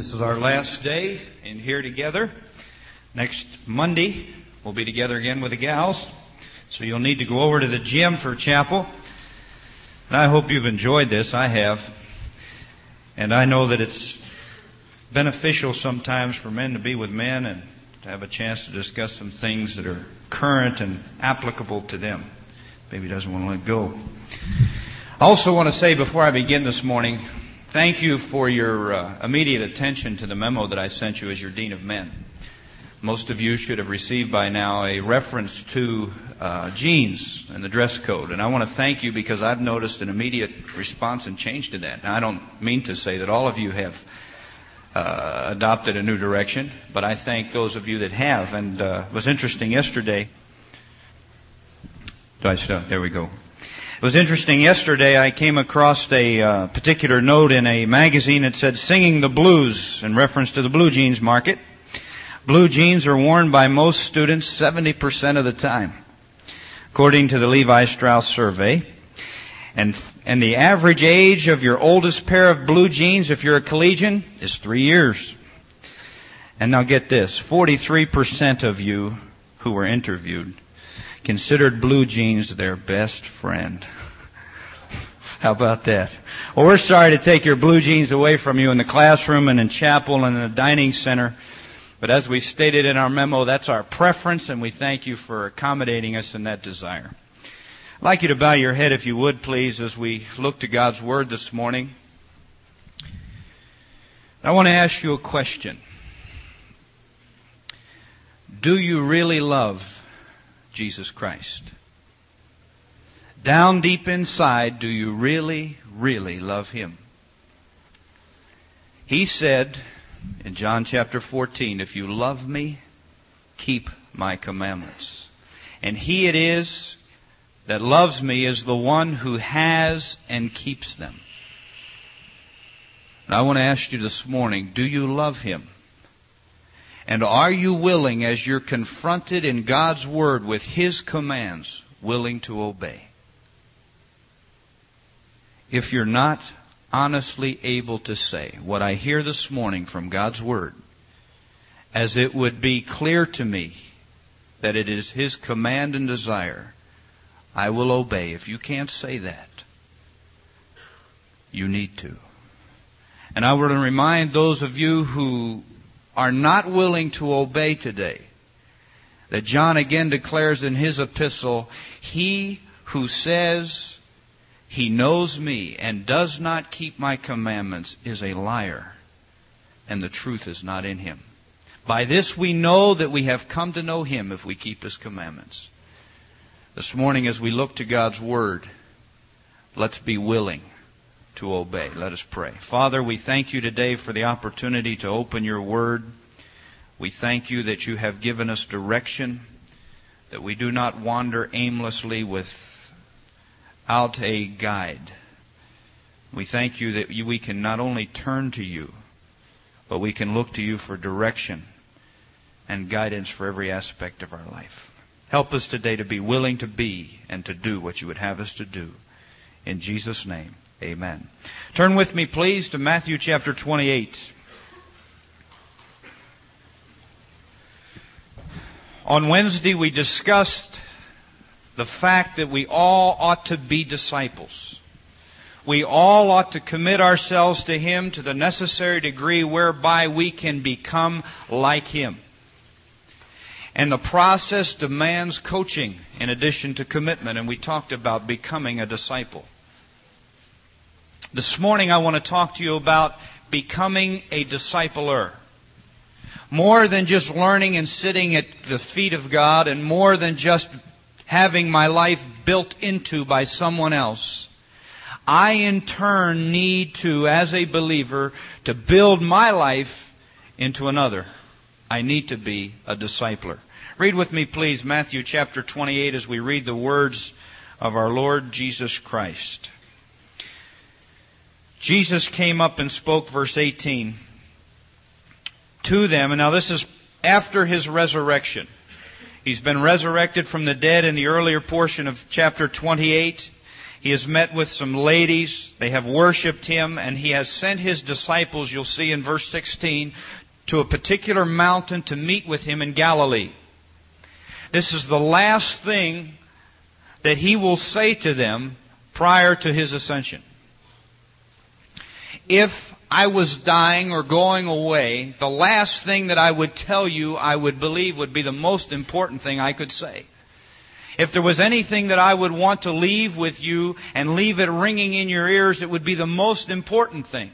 This is our last day in here together. Next Monday, we'll be together again with the gals. So you'll need to go over to the gym for chapel. And I hope you've enjoyed this. I have. And I know that it's beneficial sometimes for men to be with men and to have a chance to discuss some things that are current and applicable to them. Baby doesn't want to let go. I also want to say before I begin this morning, thank you for your uh, immediate attention to the memo that I sent you as your Dean of Men. Most of you should have received by now a reference to uh, jeans and the dress code. And I want to thank you because I've noticed an immediate response and change to that. Now, I don't mean to say that all of you have uh, adopted a new direction, but I thank those of you that have. And uh, it was interesting yesterday. Do I? There we go. It was interesting. Yesterday, I came across a uh, particular note in a magazine that said "Singing the Blues" in reference to the blue jeans market. Blue jeans are worn by most students 70% of the time, according to the Levi Strauss survey. And, and the average age of your oldest pair of blue jeans, if you're a collegian, is three years. And now get this, 43% of you who were interviewed considered blue jeans their best friend. How about that? Well, we're sorry to take your blue jeans away from you in the classroom and in chapel and in the dining center. But as we stated in our memo, that's our preference and we thank you for accommodating us in that desire. I'd like you to bow your head if you would please as we look to God's Word this morning. I want to ask you a question. Do you really love Jesus Christ? Down deep inside, do you really, really love Him? He said, in John chapter 14, if you love me, keep my commandments. And he it is that loves me is the one who has and keeps them. And I want to ask you this morning, do you love him? And are you willing, as you're confronted in God's Word with His commands, willing to obey? If you're not, honestly able to say what I hear this morning from God's Word, as it would be clear to me that it is His command and desire, I will obey. If you can't say that, you need to. And I want to remind those of you who are not willing to obey today that John again declares in his epistle, He who says he knows me and does not keep my commandments is a liar, and the truth is not in him. By this we know that we have come to know him if we keep his commandments. This morning, as we look to God's word, let's be willing to obey. Let us pray. Father, we thank you today for the opportunity to open your word. We thank you that you have given us direction, that we do not wander aimlessly with out a guide. We thank you that we can not only turn to you, but we can look to you for direction and guidance for every aspect of our life. Help us today to be willing to be and to do what you would have us to do. In Jesus' name, amen. Turn with me, please, to Matthew chapter 28. On Wednesday, we discussed the fact that we all ought to be disciples. We all ought to commit ourselves to Him to the necessary degree whereby we can become like Him. And the process demands coaching in addition to commitment, and we talked about becoming a disciple. This morning I want to talk to you about becoming a discipler. More than just learning and sitting at the feet of God and more than just having my life built into by someone else. I in turn need to, as a believer, to build my life into another. I need to be a discipler. Read with me, please, Matthew chapter 28 as we read the words of our Lord Jesus Christ. Jesus came up and spoke, verse 18, to them, and now this is after his resurrection. He's been resurrected from the dead in the earlier portion of chapter 28. He has met with some ladies. They have worshiped him and he has sent his disciples, you'll see in verse 16, to a particular mountain to meet with him in Galilee. This is the last thing that he will say to them prior to his ascension. If I was dying or going away, the last thing that I would tell you, I would believe would be the most important thing I could say. If there was anything that I would want to leave with you and leave it ringing in your ears, it would be the most important thing.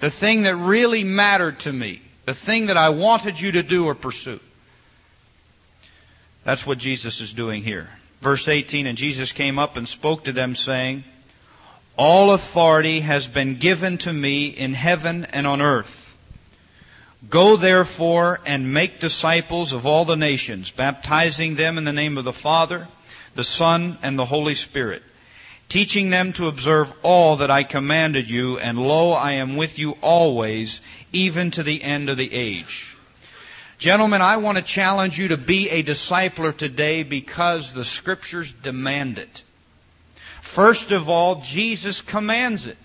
The thing that really mattered to me. The thing that I wanted you to do or pursue. That's what Jesus is doing here. Verse 18, and Jesus came up and spoke to them saying, All authority has been given to me in heaven and on earth. Go therefore and make disciples of all the nations, baptizing them in the name of the Father, the Son, and the Holy Spirit, teaching them to observe all that I commanded you, and lo, I am with you always, even to the end of the age. Gentlemen, I want to challenge you to be a discipler today because the scriptures demand it. First of all, Jesus commands it.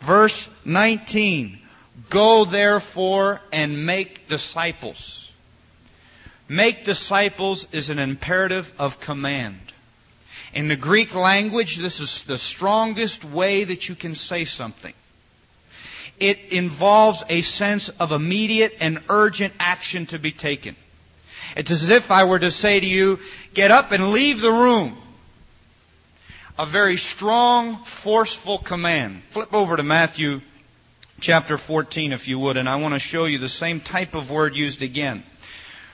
Verse 19, Go therefore and make disciples. Make disciples is an imperative of command. In the Greek language, this is the strongest way that you can say something. It involves a sense of immediate and urgent action to be taken. It's as if I were to say to you, get up and leave the room. A very strong, forceful command. Flip over to Matthew chapter 14, if you would, and I want to show you the same type of word used again.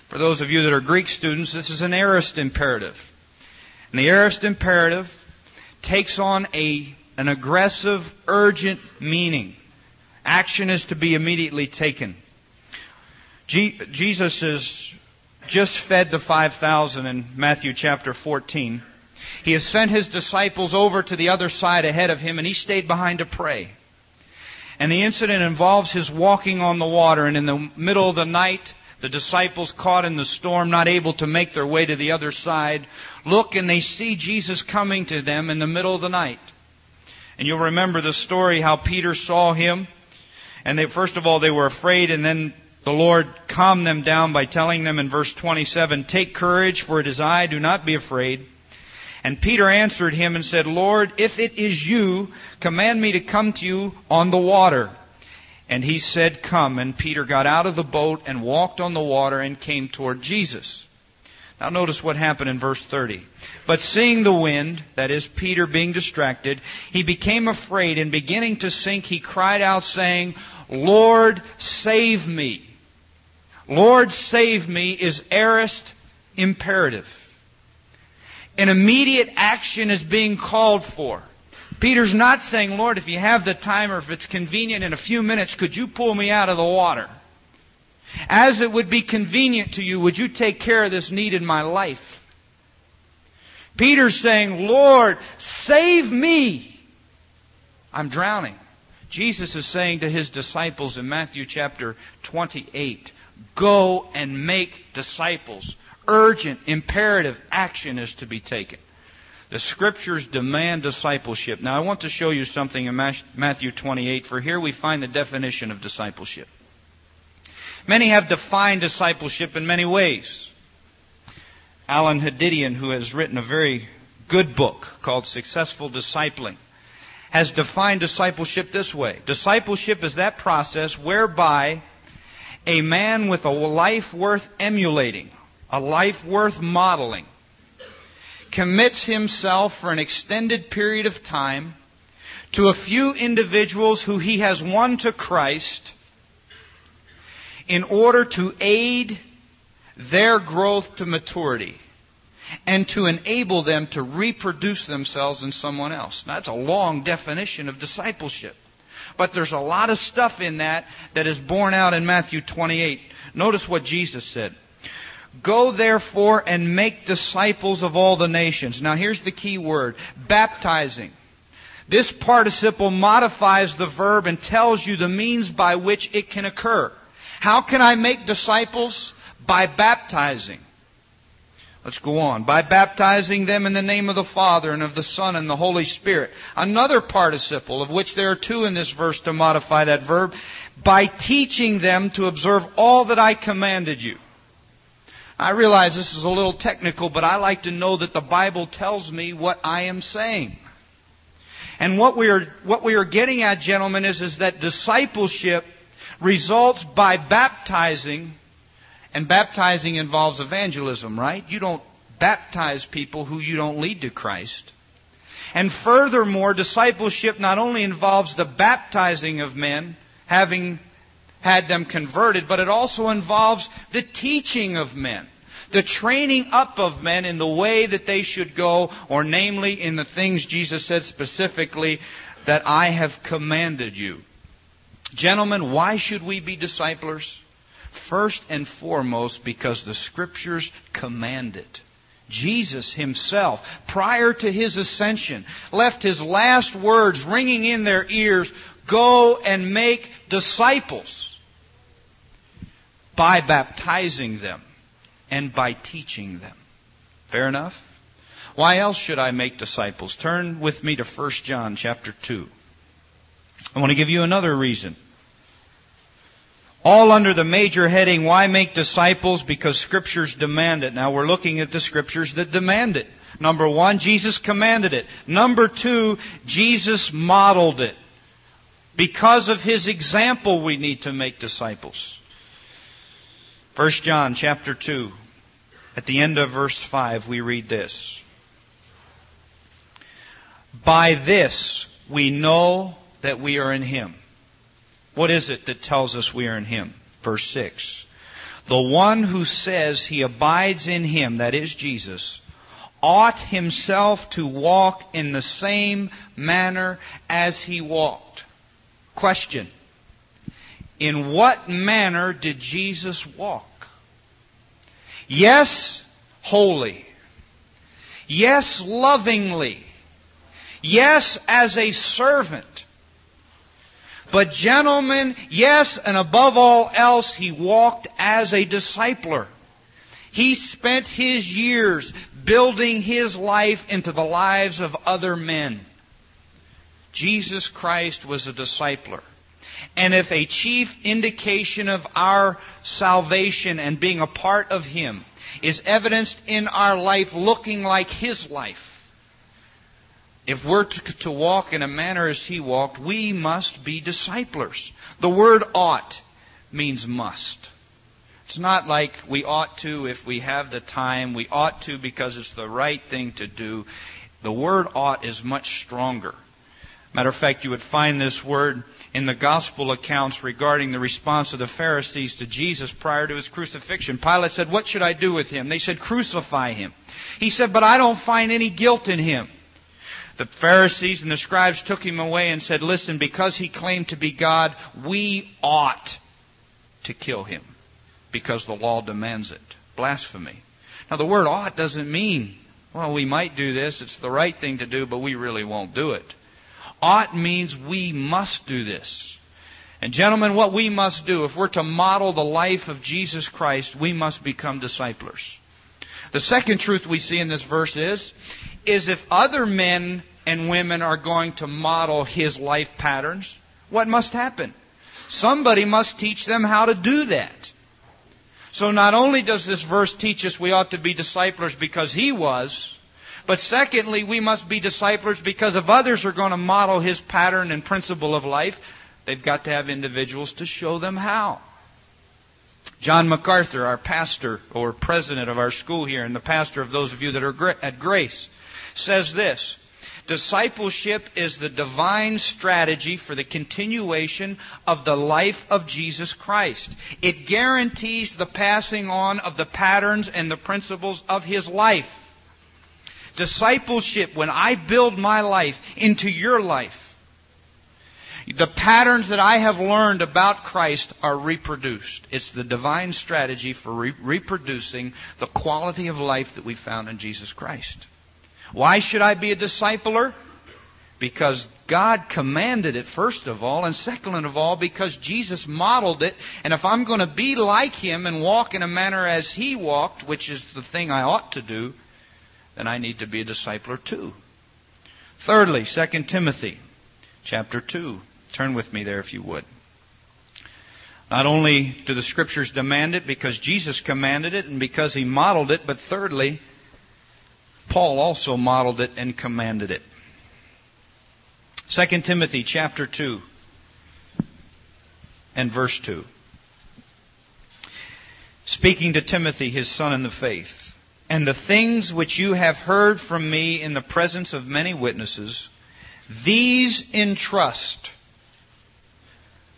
For those of you that are Greek students, this is an aorist imperative. And the aorist imperative takes on a, an aggressive, urgent meaning. Action is to be immediately taken. G- Jesus has just fed the 5,000 in Matthew chapter 14. He has sent his disciples over to the other side ahead of him and he stayed behind to pray. And the incident involves his walking on the water, and in the middle of the night, the disciples caught in the storm, not able to make their way to the other side, look and they see Jesus coming to them in the middle of the night. And you'll remember the story how Peter saw him. And they, first of all, they were afraid, and then the Lord calmed them down by telling them in verse 27, Take courage, for it is I, do not be afraid. And Peter answered him and said, Lord, if it is you, command me to come to you on the water. And he said, Come. And Peter got out of the boat and walked on the water and came toward Jesus. Now notice what happened in verse 30. But seeing the wind, that is Peter being distracted, he became afraid and beginning to sink, he cried out saying, Lord, save me. Lord, save me is aorist imperative. An immediate action is being called for. Peter's not saying, Lord, if you have the time or if it's convenient in a few minutes, could you pull me out of the water? As it would be convenient to you, would you take care of this need in my life? Peter's saying, Lord, save me. I'm drowning. Jesus is saying to his disciples in Matthew chapter 28, go and make disciples urgent, imperative action is to be taken. The scriptures demand discipleship. Now I want to show you something in Matthew 28, for here we find the definition of discipleship. Many have defined discipleship in many ways. Allen Hadidian, who has written a very good book called Successful Discipling, has defined discipleship this way. Discipleship is that process whereby a man with a life worth emulating a life worth modeling, commits himself for an extended period of time to a few individuals who he has won to Christ in order to aid their growth to maturity and to enable them to reproduce themselves in someone else. Now, that's a long definition of discipleship. But there's a lot of stuff in that that is borne out in Matthew 28. Notice what Jesus said. Go therefore and make disciples of all the nations. Now here's the key word. Baptizing. This participle modifies the verb and tells you the means by which it can occur. How can I make disciples? By baptizing. Let's go on. By baptizing them in the name of the Father and of the Son and the Holy Spirit. Another participle, of which there are two in this verse to modify that verb. By teaching them to observe all that I commanded you. I realize this is a little technical, but I like to know that the Bible tells me what I am saying. And what we are, what we are getting at, gentlemen, is, is that discipleship results by baptizing and baptizing involves evangelism, right? You don't baptize people who you don't lead to Christ. And furthermore, discipleship not only involves the baptizing of men, having had them converted, but it also involves the teaching of men. The training up of men in the way that they should go, or namely in the things Jesus said specifically that I have commanded you. Gentlemen, why should we be disciplers? First and foremost, because the Scriptures command it. Jesus himself, prior to his ascension, left his last words ringing in their ears, go and make disciples by baptizing them and by teaching them. Fair enough? Why else should I make disciples? Turn with me to 1 John chapter 2. I want to give you another reason. All under the major heading, why make disciples? Because scriptures demand it. Now we're looking at the scriptures that demand it. Number one, Jesus commanded it. Number two, Jesus modeled it. Because of his example, we need to make disciples. 1 John chapter 2, at the end of verse 5, we read this. By this we know that we are in him. What is it that tells us we are in Him? Verse 6. The one who says he abides in Him, that is Jesus, ought himself to walk in the same manner as He walked. Question. In what manner did Jesus walk? Yes, holy. Yes, lovingly. Yes, as a servant. But gentlemen, yes, and above all else, he walked as a discipler. He spent his years building his life into the lives of other men. Jesus Christ was a discipler. And if a chief indication of our salvation and being a part of Him is evidenced in our life looking like His life, if we're to, walk in a manner as he walked, we must be disciplers. The word ought means must. It's not like we ought to if we have the time. We ought to because it's the right thing to do. The word ought is much stronger. Matter of fact, you would find this word in the gospel accounts regarding the response of the Pharisees to Jesus prior to his crucifixion. Pilate said, What should I do with him? They said, Crucify him. He said, But I don't find any guilt in him. The Pharisees and the scribes took him away and said, Listen, because he claimed to be God, we ought to kill him because the law demands it. Blasphemy. Now, the word ought doesn't mean, well, we might do this, it's the right thing to do, but we really won't do it. Ought means we must do this. And gentlemen, what we must do, if we're to model the life of Jesus Christ, we must become disciplers. The second truth we see in this verse is, is if other men and women are going to model his life patterns, what must happen? Somebody must teach them how to do that. So not only does this verse teach us we ought to be disciplers because he was, but secondly, we must be disciplers because if others are going to model his pattern and principle of life, they've got to have individuals to show them how. John MacArthur, our pastor or president of our school here, and the pastor of those of you that are at Grace, says this Discipleship is the divine strategy for the continuation of the life of Jesus Christ. It guarantees the passing on of the patterns and the principles of His life. Discipleship, when I build my life into your life, the patterns that I have learned about Christ are reproduced. It's the divine strategy for re- reproducing the quality of life that we found in Jesus Christ. Why should I be a discipler? because God commanded it, first of all, and second of all, because Jesus modeled it. And if I'm going to be like Him and walk in a manner as He walked, which is the thing I ought to do, then I need to be a discipler too. Thirdly, 2 Timothy chapter 2. Turn with me there if you would. Not only do the scriptures demand it because Jesus commanded it and because he modeled it, but thirdly, Paul also modeled it and commanded it. 2 Timothy chapter 2 and verse 2. Speaking to Timothy, his son in the faith, and the things which you have heard from me in the presence of many witnesses, these entrust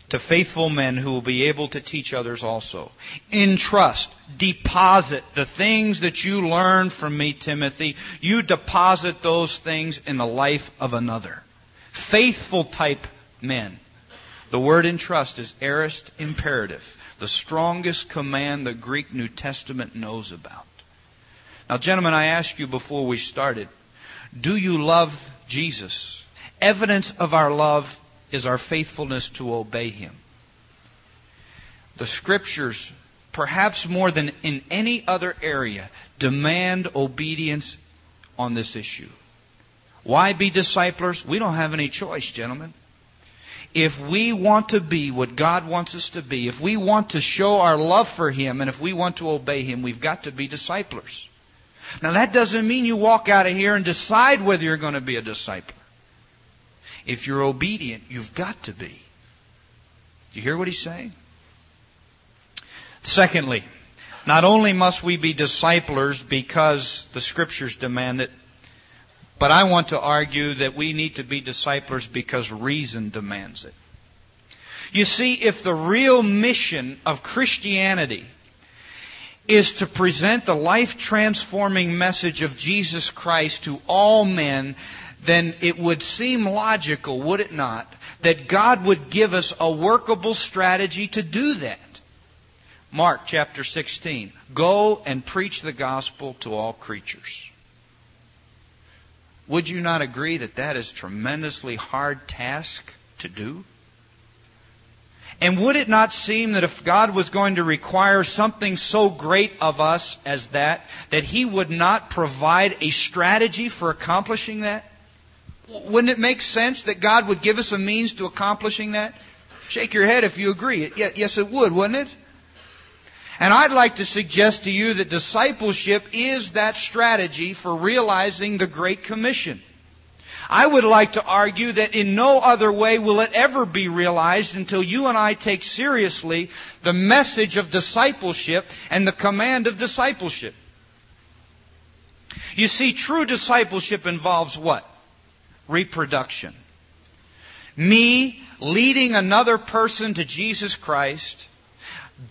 to faithful men who will be able to teach others also. Entrust, deposit the things that you learn from me, Timothy. You deposit those things in the life of another faithful type men. The word entrust is aorist imperative, the strongest command the Greek New Testament knows about. Now, gentlemen, I asked you before we started, do you love Jesus? Evidence of our love is our faithfulness to obey Him. The scriptures, perhaps more than in any other area, demand obedience on this issue. Why be disciples? We don't have any choice, gentlemen. If we want to be what God wants us to be, if we want to show our love for Him, and if we want to obey Him, we've got to be disciplers. Now that doesn't mean you walk out of here and decide whether you're going to be a disciple. If you're obedient, you've got to be. Do you hear what he's saying? Secondly, not only must we be disciplers because the scriptures demand it, but I want to argue that we need to be disciplers because reason demands it. You see, if the real mission of Christianity is to present the life transforming message of Jesus Christ to all men, then it would seem logical, would it not, that God would give us a workable strategy to do that. Mark chapter 16. Go and preach the gospel to all creatures. Would you not agree that that is tremendously hard task to do? And would it not seem that if God was going to require something so great of us as that, that He would not provide a strategy for accomplishing that? Wouldn't it make sense that God would give us a means to accomplishing that? Shake your head if you agree. Yes, it would, wouldn't it? And I'd like to suggest to you that discipleship is that strategy for realizing the Great Commission. I would like to argue that in no other way will it ever be realized until you and I take seriously the message of discipleship and the command of discipleship. You see, true discipleship involves what? Reproduction. Me leading another person to Jesus Christ,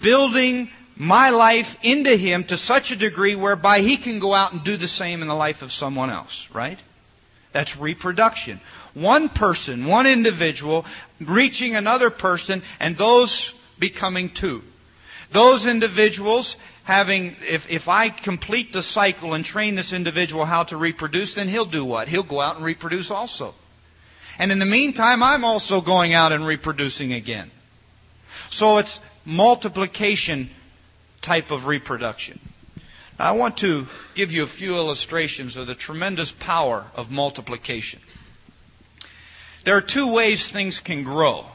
building my life into him to such a degree whereby he can go out and do the same in the life of someone else, right? That's reproduction. One person, one individual, reaching another person, and those becoming two. Those individuals having, if, if I complete the cycle and train this individual how to reproduce, then he'll do what? He'll go out and reproduce also. And in the meantime, I'm also going out and reproducing again. So it's multiplication type of reproduction. Now, I want to give you a few illustrations of the tremendous power of multiplication. There are two ways things can grow.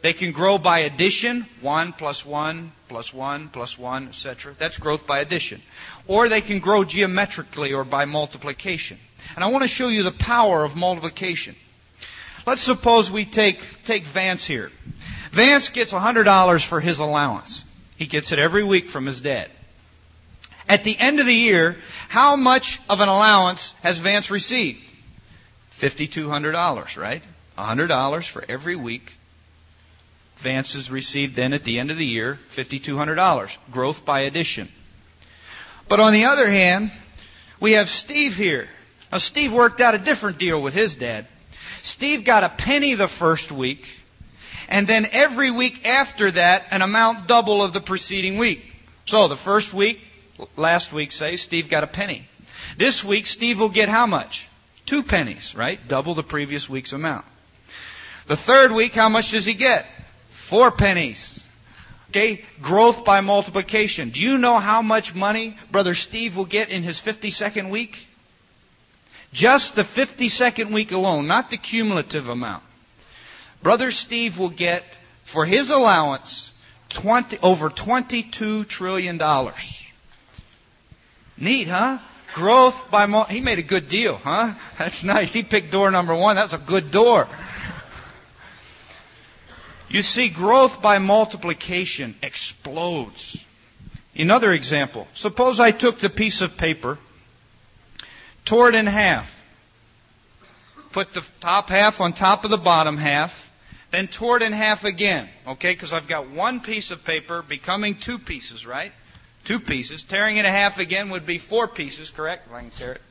They can grow by addition, 1 plus 1 plus 1 plus 1, etc. That's growth by addition. Or they can grow geometrically or by multiplication. And I want to show you the power of multiplication. Let's suppose we take, take Vance here. Vance gets $100 for his allowance. He gets it every week from his dad. At the end of the year, how much of an allowance has Vance received? $5,200, right? $100 for every week. Vance has received then at the end of the year $5,200. Growth by addition. But on the other hand, we have Steve here. Now Steve worked out a different deal with his dad. Steve got a penny the first week and then every week after that, an amount double of the preceding week. So the first week, last week, say, Steve got a penny. This week, Steve will get how much? Two pennies, right? Double the previous week's amount. The third week, how much does he get? Four pennies. Okay, growth by multiplication. Do you know how much money Brother Steve will get in his 52nd week? Just the 52nd week alone, not the cumulative amount. Brother Steve will get, for his allowance, 20, over $22 trillion. Neat, huh? Growth by, he made a good deal, huh? That's nice. He picked door number one. That's a good door. You see, growth by multiplication explodes. Another example. Suppose I took the piece of paper, tore it in half, put the top half on top of the bottom half, then tore it in half again. Okay, because I've got one piece of paper becoming two pieces, right? Two pieces. Tearing it in half again would be four pieces, correct? If I can tear it.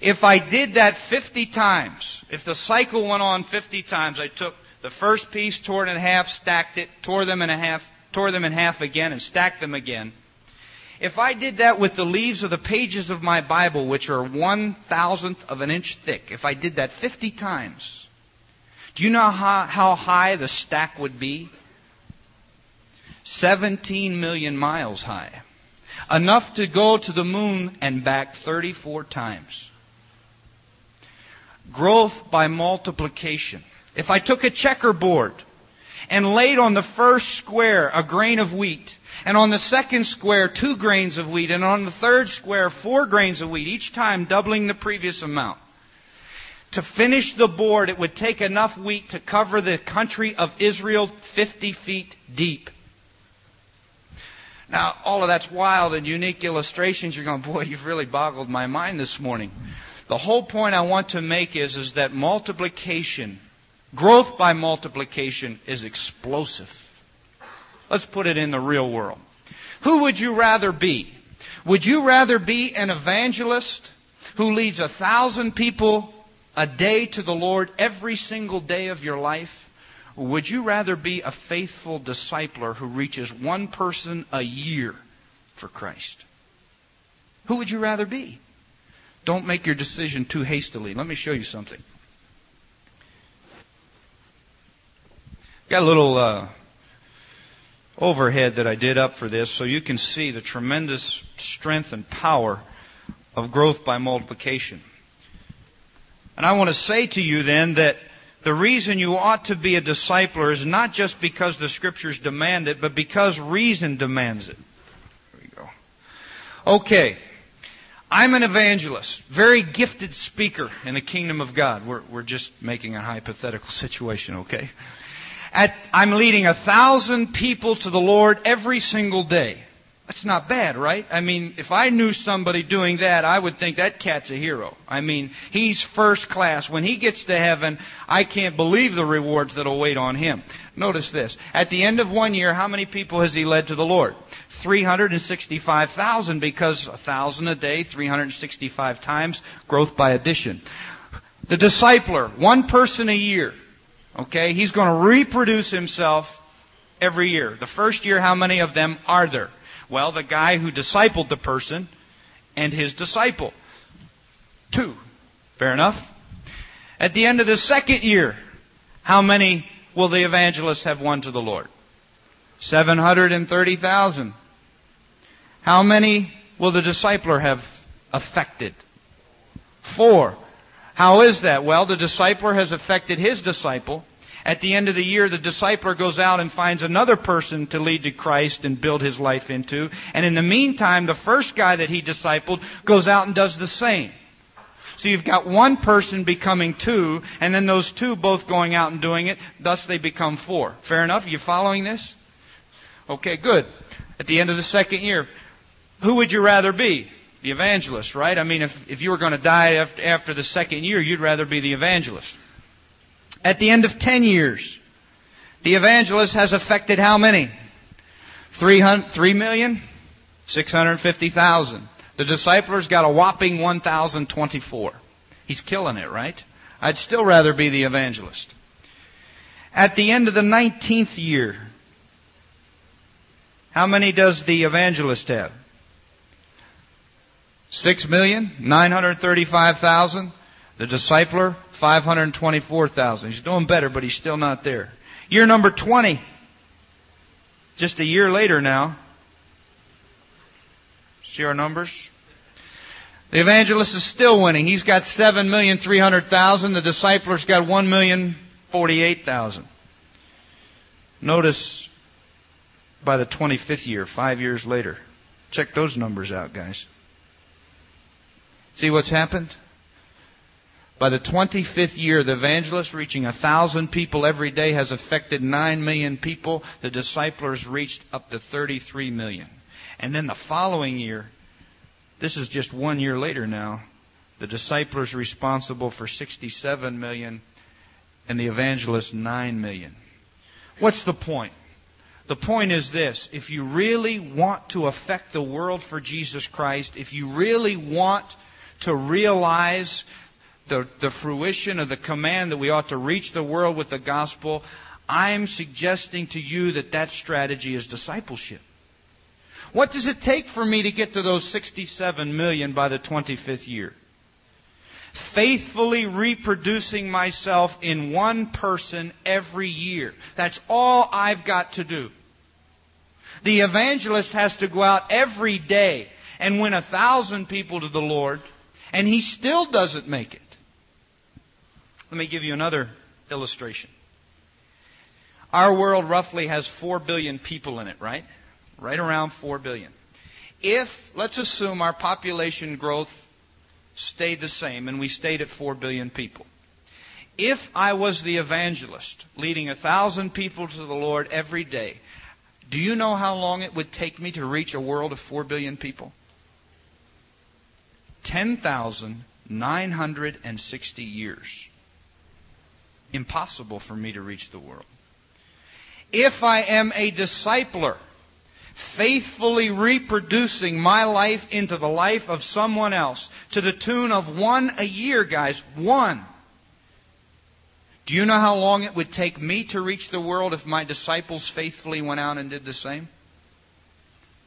If I did that 50 times, if the cycle went on 50 times, I took the first piece, tore it in half, stacked it, tore them in half, tore them in half again, and stacked them again. If I did that with the leaves of the pages of my Bible, which are one thousandth of an inch thick, if I did that 50 times, do you know how, how high the stack would be? 17 million miles high. Enough to go to the moon and back 34 times. Growth by multiplication. If I took a checkerboard and laid on the first square a grain of wheat, and on the second square two grains of wheat, and on the third square four grains of wheat, each time doubling the previous amount. To finish the board, it would take enough wheat to cover the country of Israel 50 feet deep. Now, all of that's wild and unique illustrations. You're going, boy, you've really boggled my mind this morning. The whole point I want to make is, is that multiplication Growth by multiplication is explosive. Let's put it in the real world. Who would you rather be? Would you rather be an evangelist who leads a thousand people a day to the Lord every single day of your life? Would you rather be a faithful discipler who reaches one person a year for Christ? Who would you rather be? Don't make your decision too hastily. Let me show you something. Got a little uh, overhead that I did up for this so you can see the tremendous strength and power of growth by multiplication. And I want to say to you then that the reason you ought to be a discipler is not just because the scriptures demand it, but because reason demands it. There we go. Okay. I'm an evangelist, very gifted speaker in the kingdom of God. We're, we're just making a hypothetical situation, okay? At, I'm leading a thousand people to the Lord every single day. That's not bad, right? I mean, if I knew somebody doing that, I would think that cat's a hero. I mean, he's first class. When he gets to heaven, I can't believe the rewards that await on him. Notice this. At the end of one year, how many people has he led to the Lord? 365,000 because a thousand a day, 365 times, growth by addition. The discipler, one person a year. Okay? He's going to reproduce himself every year. The first year, how many of them are there? Well, the guy who discipled the person and his disciple. Two. Fair enough? At the end of the second year, how many will the evangelists have won to the Lord? 730,000. How many will the discipler have affected? Four. How is that? Well, the discipler has affected his disciple. At the end of the year, the discipler goes out and finds another person to lead to Christ and build his life into. And in the meantime, the first guy that he discipled goes out and does the same. So you've got one person becoming two, and then those two both going out and doing it. Thus they become four. Fair enough? Are you following this? Okay, good. At the end of the second year, who would you rather be? the evangelist, right? I mean, if, if you were going to die after, after the second year, you'd rather be the evangelist. At the end of 10 years, the evangelist has affected how many? 3,650,000. The disciples got a whopping 1,024. He's killing it, right? I'd still rather be the evangelist. At the end of the 19th year, how many does the evangelist have? 6,935,000. The discipler, 524,000. He's doing better, but he's still not there. Year number 20. Just a year later now. See our numbers? The evangelist is still winning. He's got 7,300,000. The discipler's got 1,048,000. Notice by the 25th year, five years later. Check those numbers out, guys. See what's happened? By the 25th year, the evangelist reaching a thousand people every day has affected 9 million people. The disciplers reached up to 33 million. And then the following year, this is just one year later now, the disciplers responsible for 67 million and the evangelist 9 million. What's the point? The point is this. If you really want to affect the world for Jesus Christ, if you really want to realize the, the fruition of the command that we ought to reach the world with the gospel, I'm suggesting to you that that strategy is discipleship. What does it take for me to get to those 67 million by the 25th year? Faithfully reproducing myself in one person every year. That's all I've got to do. The evangelist has to go out every day and win a thousand people to the Lord, and he still doesn't make it. Let me give you another illustration. Our world roughly has 4 billion people in it, right? Right around 4 billion. If, let's assume our population growth stayed the same and we stayed at 4 billion people. If I was the evangelist leading a thousand people to the Lord every day, do you know how long it would take me to reach a world of 4 billion people? 10,960 years impossible for me to reach the world. If I am a discipler, faithfully reproducing my life into the life of someone else to the tune of one a year, guys, one. Do you know how long it would take me to reach the world if my disciples faithfully went out and did the same?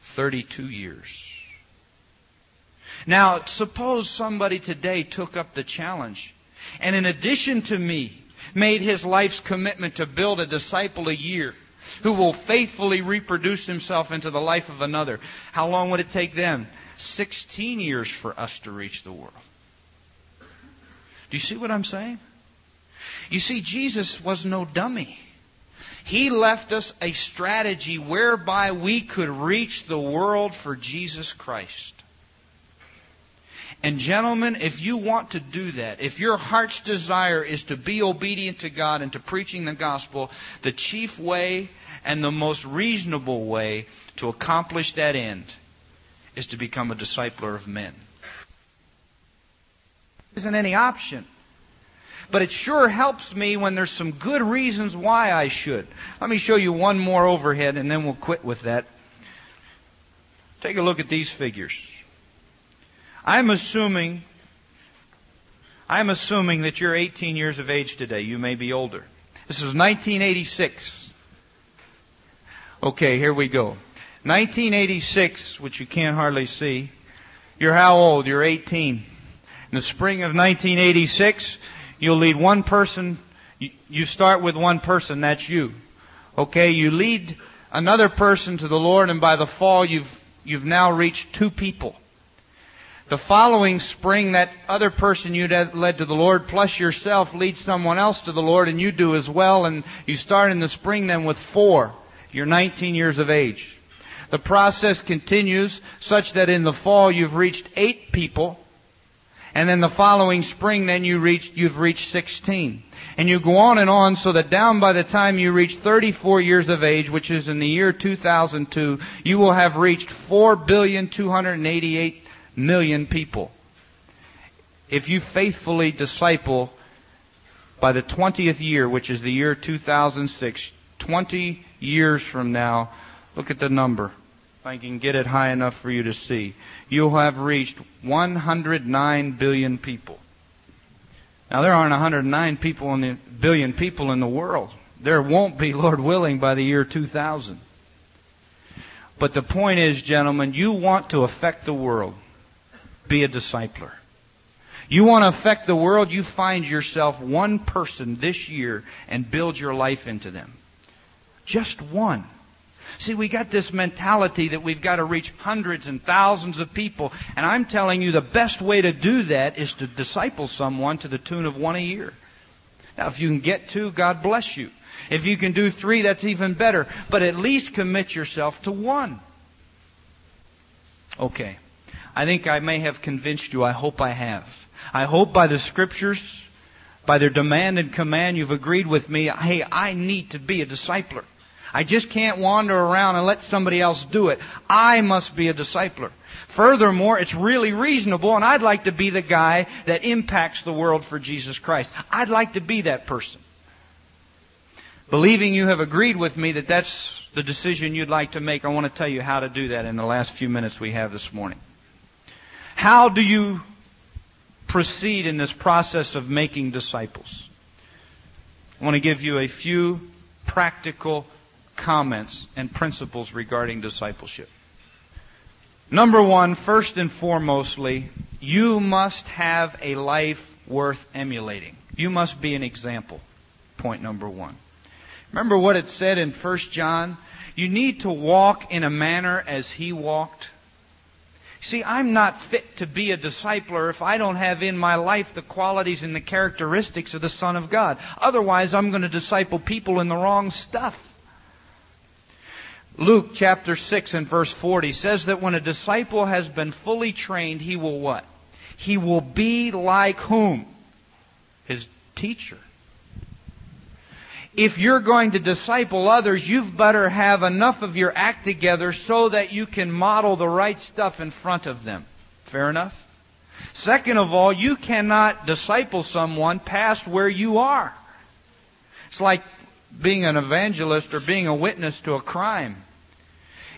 32 years. Now, suppose somebody today took up the challenge, and in addition to me, made his life's commitment to build a disciple a year who will faithfully reproduce himself into the life of another. How long would it take them? 16 years for us to reach the world. Do you see what I'm saying? You see, Jesus was no dummy. He left us a strategy whereby we could reach the world for Jesus Christ. And gentlemen, if you want to do that, if your heart's desire is to be obedient to God and to preaching the gospel, the chief way and the most reasonable way to accomplish that end is to become a discipler of men. There isn't any option. But it sure helps me when there's some good reasons why I should. Let me show you one more overhead and then we'll quit with that. Take a look at these figures. I'm assuming, I'm assuming that you're 18 years of age today. You may be older. This is 1986. Okay, here we go. 1986, which you can't hardly see. You're how old? You're 18. In the spring of 1986, you'll lead one person. You start with one person, that's you. Okay, you lead another person to the Lord and by the fall you've, you've now reached two people. The following spring, that other person you led to the Lord plus yourself lead someone else to the Lord and you do as well and you start in the spring then with four. You're 19 years of age. The process continues such that in the fall you've reached eight people and then the following spring then you reach, you've reached 16. And you go on and on so that down by the time you reach 34 years of age, which is in the year 2002, you will have reached 4,288 million people. If you faithfully disciple by the 20th year, which is the year 2006, 20 years from now, look at the number. If I can get it high enough for you to see. You'll have reached 109 billion people. Now there aren't 109 people in the billion people in the world. There won't be, Lord willing, by the year 2000. But the point is, gentlemen, you want to affect the world be a discipler. You want to affect the world, you find yourself one person this year and build your life into them. Just one. See, we got this mentality that we've got to reach hundreds and thousands of people, and I'm telling you the best way to do that is to disciple someone to the tune of one a year. Now, if you can get two, God bless you. If you can do three, that's even better. But at least commit yourself to one. Okay. I think I may have convinced you. I hope I have. I hope by the scriptures, by their demand and command, you've agreed with me, hey, I need to be a discipler. I just can't wander around and let somebody else do it. I must be a discipler. Furthermore, it's really reasonable and I'd like to be the guy that impacts the world for Jesus Christ. I'd like to be that person. Believing you have agreed with me that that's the decision you'd like to make, I want to tell you how to do that in the last few minutes we have this morning. How do you proceed in this process of making disciples? I want to give you a few practical comments and principles regarding discipleship. Number one, first and foremostly, you must have a life worth emulating. You must be an example. Point number one. Remember what it said in 1 John? You need to walk in a manner as he walked. See, I'm not fit to be a discipler if I don't have in my life the qualities and the characteristics of the Son of God. Otherwise, I'm going to disciple people in the wrong stuff. Luke chapter 6 and verse 40 says that when a disciple has been fully trained, he will what? He will be like whom? His teacher. If you're going to disciple others, you've better have enough of your act together so that you can model the right stuff in front of them. Fair enough? Second of all, you cannot disciple someone past where you are. It's like being an evangelist or being a witness to a crime.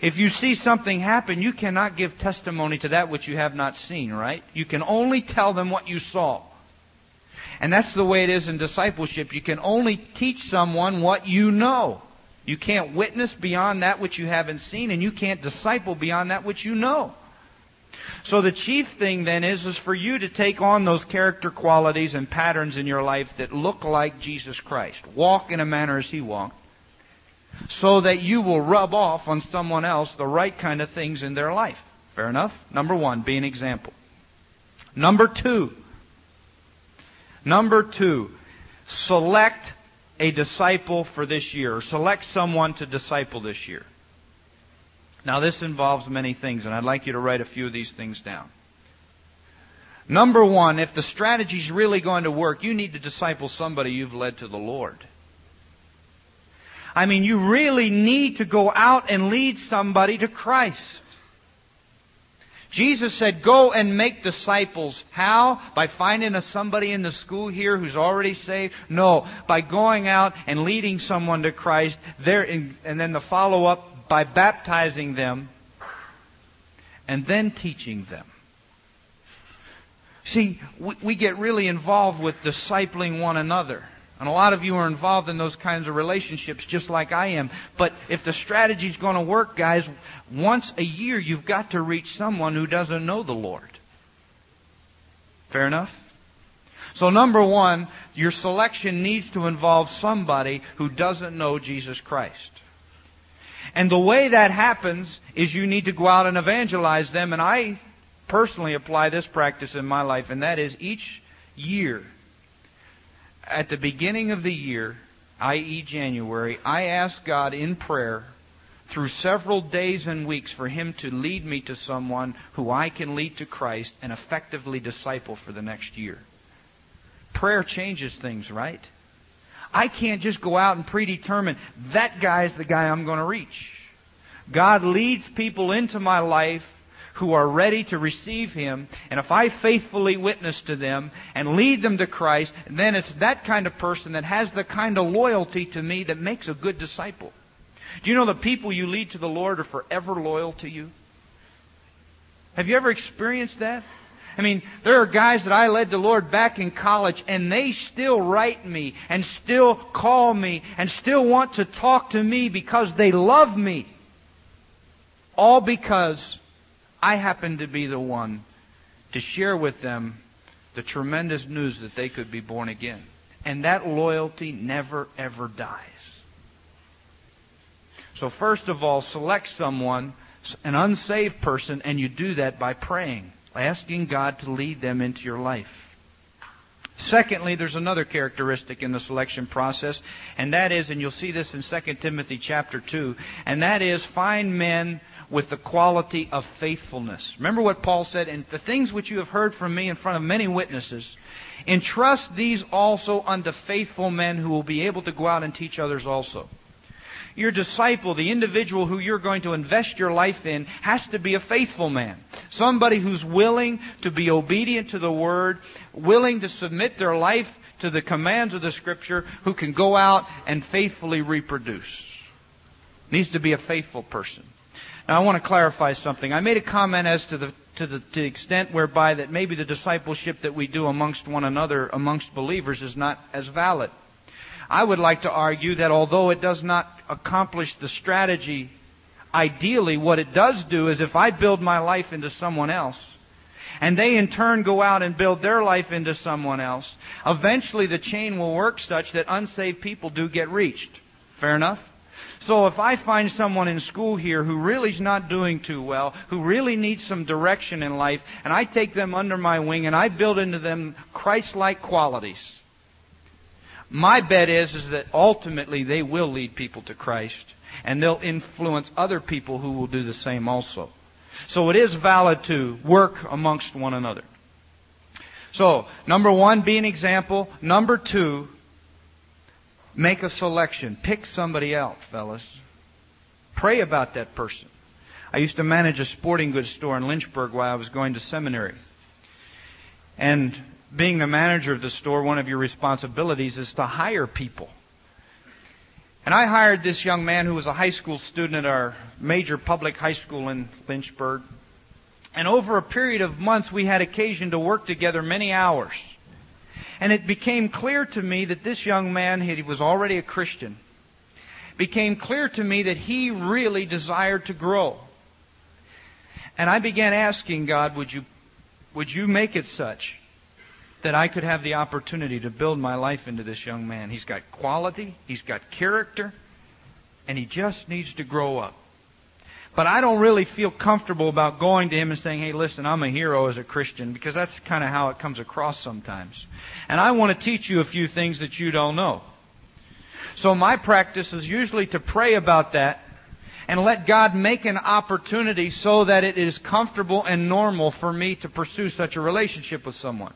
If you see something happen, you cannot give testimony to that which you have not seen, right? You can only tell them what you saw. And that's the way it is in discipleship. You can only teach someone what you know. You can't witness beyond that which you haven't seen, and you can't disciple beyond that which you know. So the chief thing then is, is for you to take on those character qualities and patterns in your life that look like Jesus Christ. Walk in a manner as He walked. So that you will rub off on someone else the right kind of things in their life. Fair enough? Number one, be an example. Number two, Number two, select a disciple for this year, select someone to disciple this year. Now this involves many things, and I'd like you to write a few of these things down. Number one, if the strategy is really going to work, you need to disciple somebody you've led to the Lord. I mean, you really need to go out and lead somebody to Christ. Jesus said, go and make disciples. How? By finding a somebody in the school here who's already saved? No. By going out and leading someone to Christ, there, and then the follow up by baptizing them and then teaching them. See, we, we get really involved with discipling one another. And a lot of you are involved in those kinds of relationships just like I am. But if the strategy's to work, guys, once a year you've got to reach someone who doesn't know the Lord. Fair enough? So number one, your selection needs to involve somebody who doesn't know Jesus Christ. And the way that happens is you need to go out and evangelize them, and I personally apply this practice in my life, and that is each year at the beginning of the year, i.e., January, I ask God in prayer through several days and weeks for Him to lead me to someone who I can lead to Christ and effectively disciple for the next year. Prayer changes things, right? I can't just go out and predetermine that guy is the guy I'm going to reach. God leads people into my life who are ready to receive Him, and if I faithfully witness to them and lead them to Christ, then it's that kind of person that has the kind of loyalty to me that makes a good disciple. Do you know the people you lead to the Lord are forever loyal to you? Have you ever experienced that? I mean, there are guys that I led to the Lord back in college and they still write me and still call me and still want to talk to me because they love me. All because I happen to be the one to share with them the tremendous news that they could be born again. And that loyalty never ever dies. So first of all, select someone, an unsaved person, and you do that by praying, asking God to lead them into your life. Secondly, there's another characteristic in the selection process, and that is, and you'll see this in 2 Timothy chapter 2, and that is find men with the quality of faithfulness. Remember what Paul said, and the things which you have heard from me in front of many witnesses, entrust these also unto faithful men who will be able to go out and teach others also. Your disciple, the individual who you're going to invest your life in, has to be a faithful man. Somebody who's willing to be obedient to the Word, willing to submit their life to the commands of the Scripture, who can go out and faithfully reproduce. Needs to be a faithful person. Now I want to clarify something. I made a comment as to the to the, to the extent whereby that maybe the discipleship that we do amongst one another, amongst believers, is not as valid. I would like to argue that although it does not accomplish the strategy ideally, what it does do is if I build my life into someone else, and they in turn go out and build their life into someone else, eventually the chain will work such that unsaved people do get reached. Fair enough? So if I find someone in school here who really is not doing too well, who really needs some direction in life, and I take them under my wing and I build into them Christ-like qualities, my bet is, is that ultimately they will lead people to Christ and they'll influence other people who will do the same also. So it is valid to work amongst one another. So, number one, be an example. Number two, make a selection. Pick somebody else, fellas. Pray about that person. I used to manage a sporting goods store in Lynchburg while I was going to seminary. And being the manager of the store, one of your responsibilities is to hire people. And I hired this young man who was a high school student at our major public high school in Lynchburg. And over a period of months, we had occasion to work together many hours. And it became clear to me that this young man, he was already a Christian, became clear to me that he really desired to grow. And I began asking God, would you, would you make it such that I could have the opportunity to build my life into this young man. He's got quality, he's got character, and he just needs to grow up. But I don't really feel comfortable about going to him and saying, hey, listen, I'm a hero as a Christian, because that's kind of how it comes across sometimes. And I want to teach you a few things that you don't know. So my practice is usually to pray about that and let God make an opportunity so that it is comfortable and normal for me to pursue such a relationship with someone.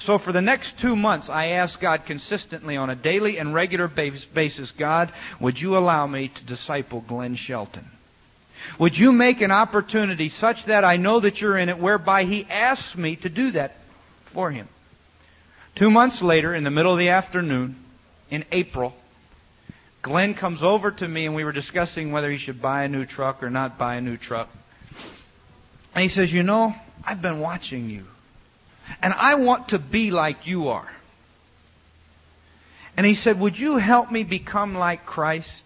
So for the next two months, I asked God consistently on a daily and regular basis, God, would you allow me to disciple Glenn Shelton? Would you make an opportunity such that I know that you're in it whereby he asks me to do that for him? Two months later, in the middle of the afternoon, in April, Glenn comes over to me and we were discussing whether he should buy a new truck or not buy a new truck. And he says, you know, I've been watching you. And I want to be like you are. And he said, would you help me become like Christ?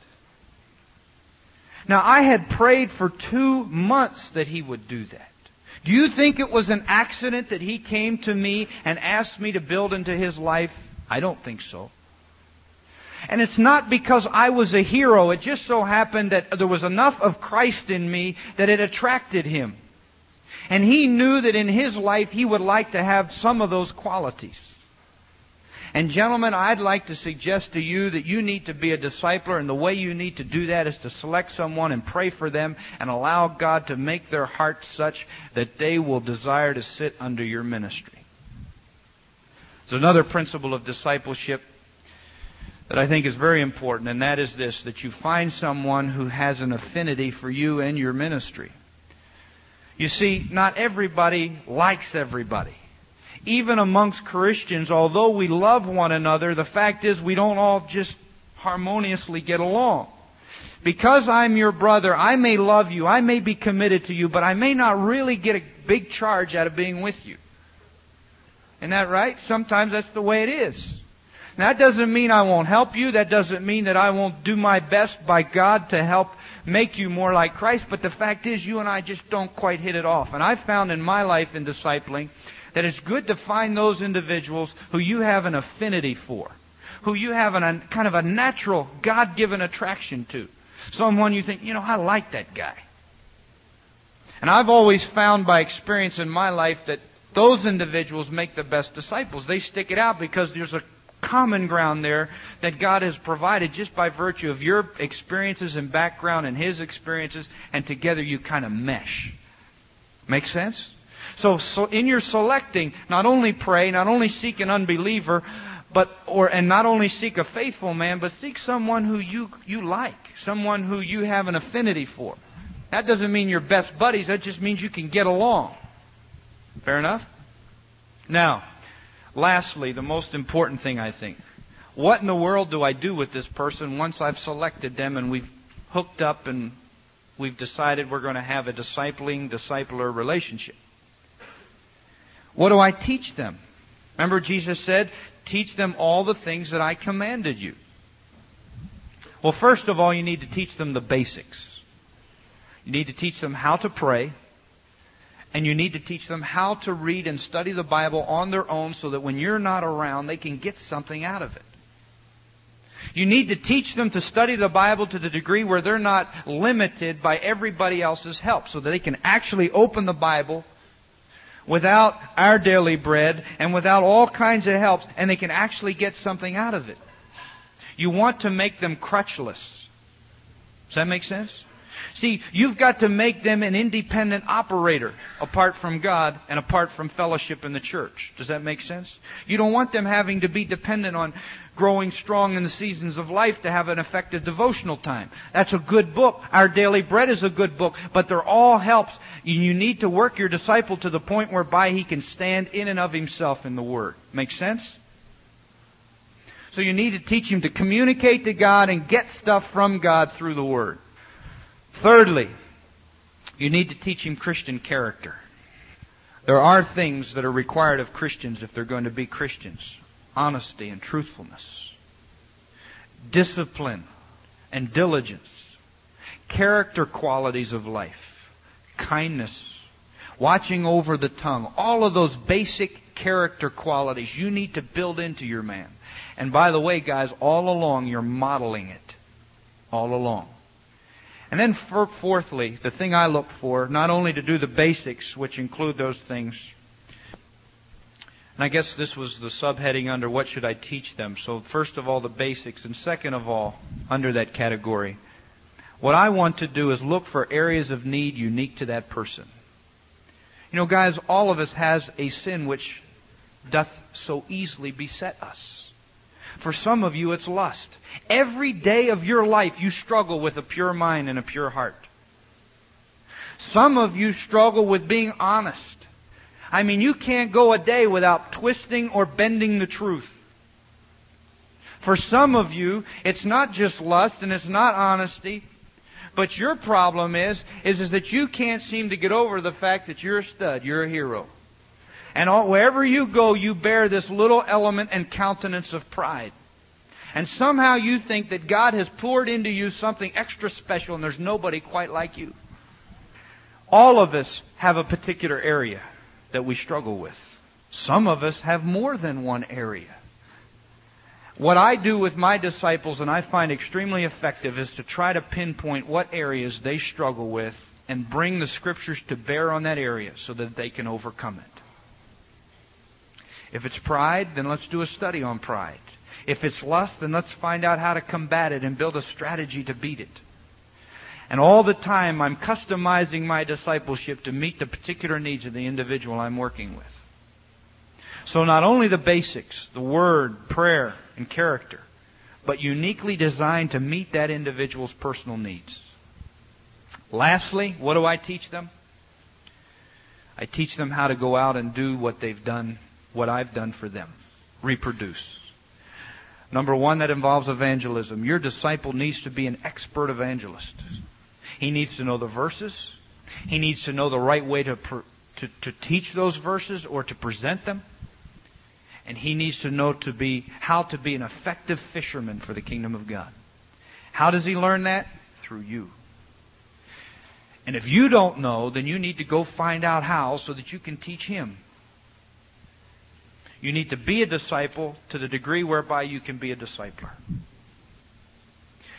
Now I had prayed for two months that he would do that. Do you think it was an accident that he came to me and asked me to build into his life? I don't think so. And it's not because I was a hero. It just so happened that there was enough of Christ in me that it attracted him. And he knew that in his life he would like to have some of those qualities. And gentlemen, I'd like to suggest to you that you need to be a discipler and the way you need to do that is to select someone and pray for them and allow God to make their hearts such that they will desire to sit under your ministry. There's another principle of discipleship that I think is very important and that is this, that you find someone who has an affinity for you and your ministry. You see, not everybody likes everybody. Even amongst Christians, although we love one another, the fact is we don't all just harmoniously get along. Because I'm your brother, I may love you, I may be committed to you, but I may not really get a big charge out of being with you. Isn't that right? Sometimes that's the way it is. That doesn't mean I won't help you. That doesn't mean that I won't do my best by God to help make you more like Christ, but the fact is you and I just don't quite hit it off. And I've found in my life in discipling that it's good to find those individuals who you have an affinity for, who you have an, a kind of a natural, God-given attraction to. Someone you think, you know, I like that guy. And I've always found by experience in my life that those individuals make the best disciples. They stick it out because there's a common ground there that God has provided just by virtue of your experiences and background and His experiences, and together you kind of mesh. Make sense? So, so in your selecting, not only pray, not only seek an unbeliever, but or and not only seek a faithful man, but seek someone who you you like, someone who you have an affinity for. That doesn't mean you're best buddies. That just means you can get along. Fair enough? Now, lastly, the most important thing I think. What in the world do I do with this person once I've selected them and we've hooked up and we've decided we're going to have a discipling, discipler relationship? What do I teach them? Remember Jesus said, teach them all the things that I commanded you. Well, first of all, you need to teach them the basics. You need to teach them how to pray, and you need to teach them how to read and study the Bible on their own so that when you're not around, they can get something out of it. You need to teach them to study the Bible to the degree where they're not limited by everybody else's help so that they can actually open the Bible without our daily bread and without all kinds of helps and they can actually get something out of it. You want to make them crutchless. Does that make sense? See, you've got to make them an independent operator apart from God and apart from fellowship in the church. Does that make sense? You don't want them having to be dependent on growing strong in the seasons of life to have an effective devotional time. That's a good book. Our Daily Bread is a good book, but they're all helps. You need to work your disciple to the point whereby he can stand in and of himself in the Word. Make sense? So you need to teach him to communicate to God and get stuff from God through the Word. Thirdly, you need to teach him Christian character. There are things that are required of Christians if they're going to be Christians. Honesty and truthfulness. Discipline and diligence. Character qualities of life. Kindness. Watching over the tongue. All of those basic character qualities you need to build into your man. And by the way, guys, all along you're modeling it. All along. And then for, fourthly, the thing I look for, not only to do the basics, which include those things, and I guess this was the subheading under what should I teach them. So first of all, the basics, and second of all, under that category, what I want to do is look for areas of need unique to that person. You know, guys, all of us has a sin which doth so easily beset us. For some of you, it's lust. Every day of your life, you struggle with a pure mind and a pure heart. Some of you struggle with being honest. I mean, you can't go a day without twisting or bending the truth. For some of you, it's not just lust and it's not honesty, but your problem is, is, is that you can't seem to get over the fact that you're a stud, you're a hero. And all, wherever you go, you bear this little element and countenance of pride. And somehow you think that God has poured into you something extra special and there's nobody quite like you. All of us have a particular area that we struggle with. Some of us have more than one area. What I do with my disciples and I find extremely effective is to try to pinpoint what areas they struggle with and bring the scriptures to bear on that area so that they can overcome it. If it's pride, then let's do a study on pride. If it's lust, then let's find out how to combat it and build a strategy to beat it. And all the time I'm customizing my discipleship to meet the particular needs of the individual I'm working with. So not only the basics, the word, prayer, and character, but uniquely designed to meet that individual's personal needs. Lastly, what do I teach them? I teach them how to go out and do what they've done what I've done for them. Reproduce. Number one, that involves evangelism. Your disciple needs to be an expert evangelist. He needs to know the verses. He needs to know the right way to, to, to teach those verses or to present them. And he needs to know to be, how to be an effective fisherman for the kingdom of God. How does he learn that? Through you. And if you don't know, then you need to go find out how so that you can teach him You need to be a disciple to the degree whereby you can be a discipler.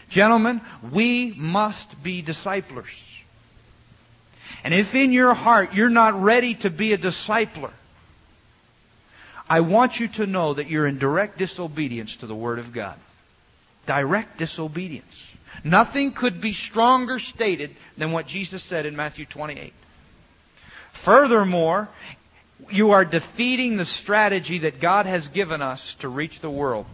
Gentlemen, we must be disciplers. And if in your heart you're not ready to be a discipler, I want you to know that you're in direct disobedience to the Word of God. Direct disobedience. Nothing could be stronger stated than what Jesus said in Matthew 28. Furthermore, you are defeating the strategy that God has given us to reach the world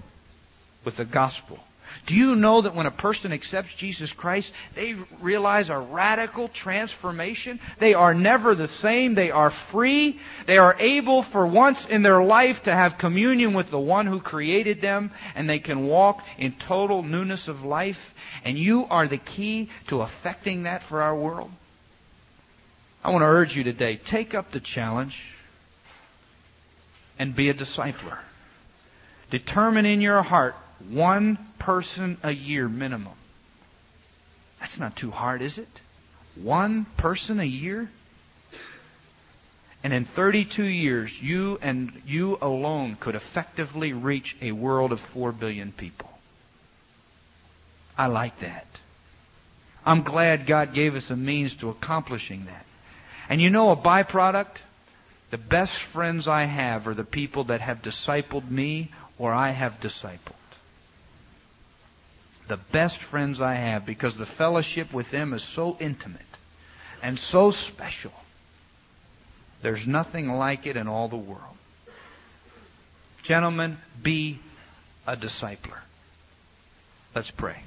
with the gospel. Do you know that when a person accepts Jesus Christ, they realize a radical transformation? They are never the same. They are free. They are able for once in their life to have communion with the one who created them and they can walk in total newness of life. And you are the key to affecting that for our world. I want to urge you today, take up the challenge and be a discipler. Determine in your heart one person a year minimum. That's not too hard, is it? One person a year? And in 32 years, you and you alone could effectively reach a world of 4 billion people. I like that. I'm glad God gave us a means to accomplishing that. And you know a byproduct? The best friends I have are the people that have discipled me or I have discipled. The best friends I have because the fellowship with them is so intimate and so special. There's nothing like it in all the world. Gentlemen, be a discipler. Let's pray.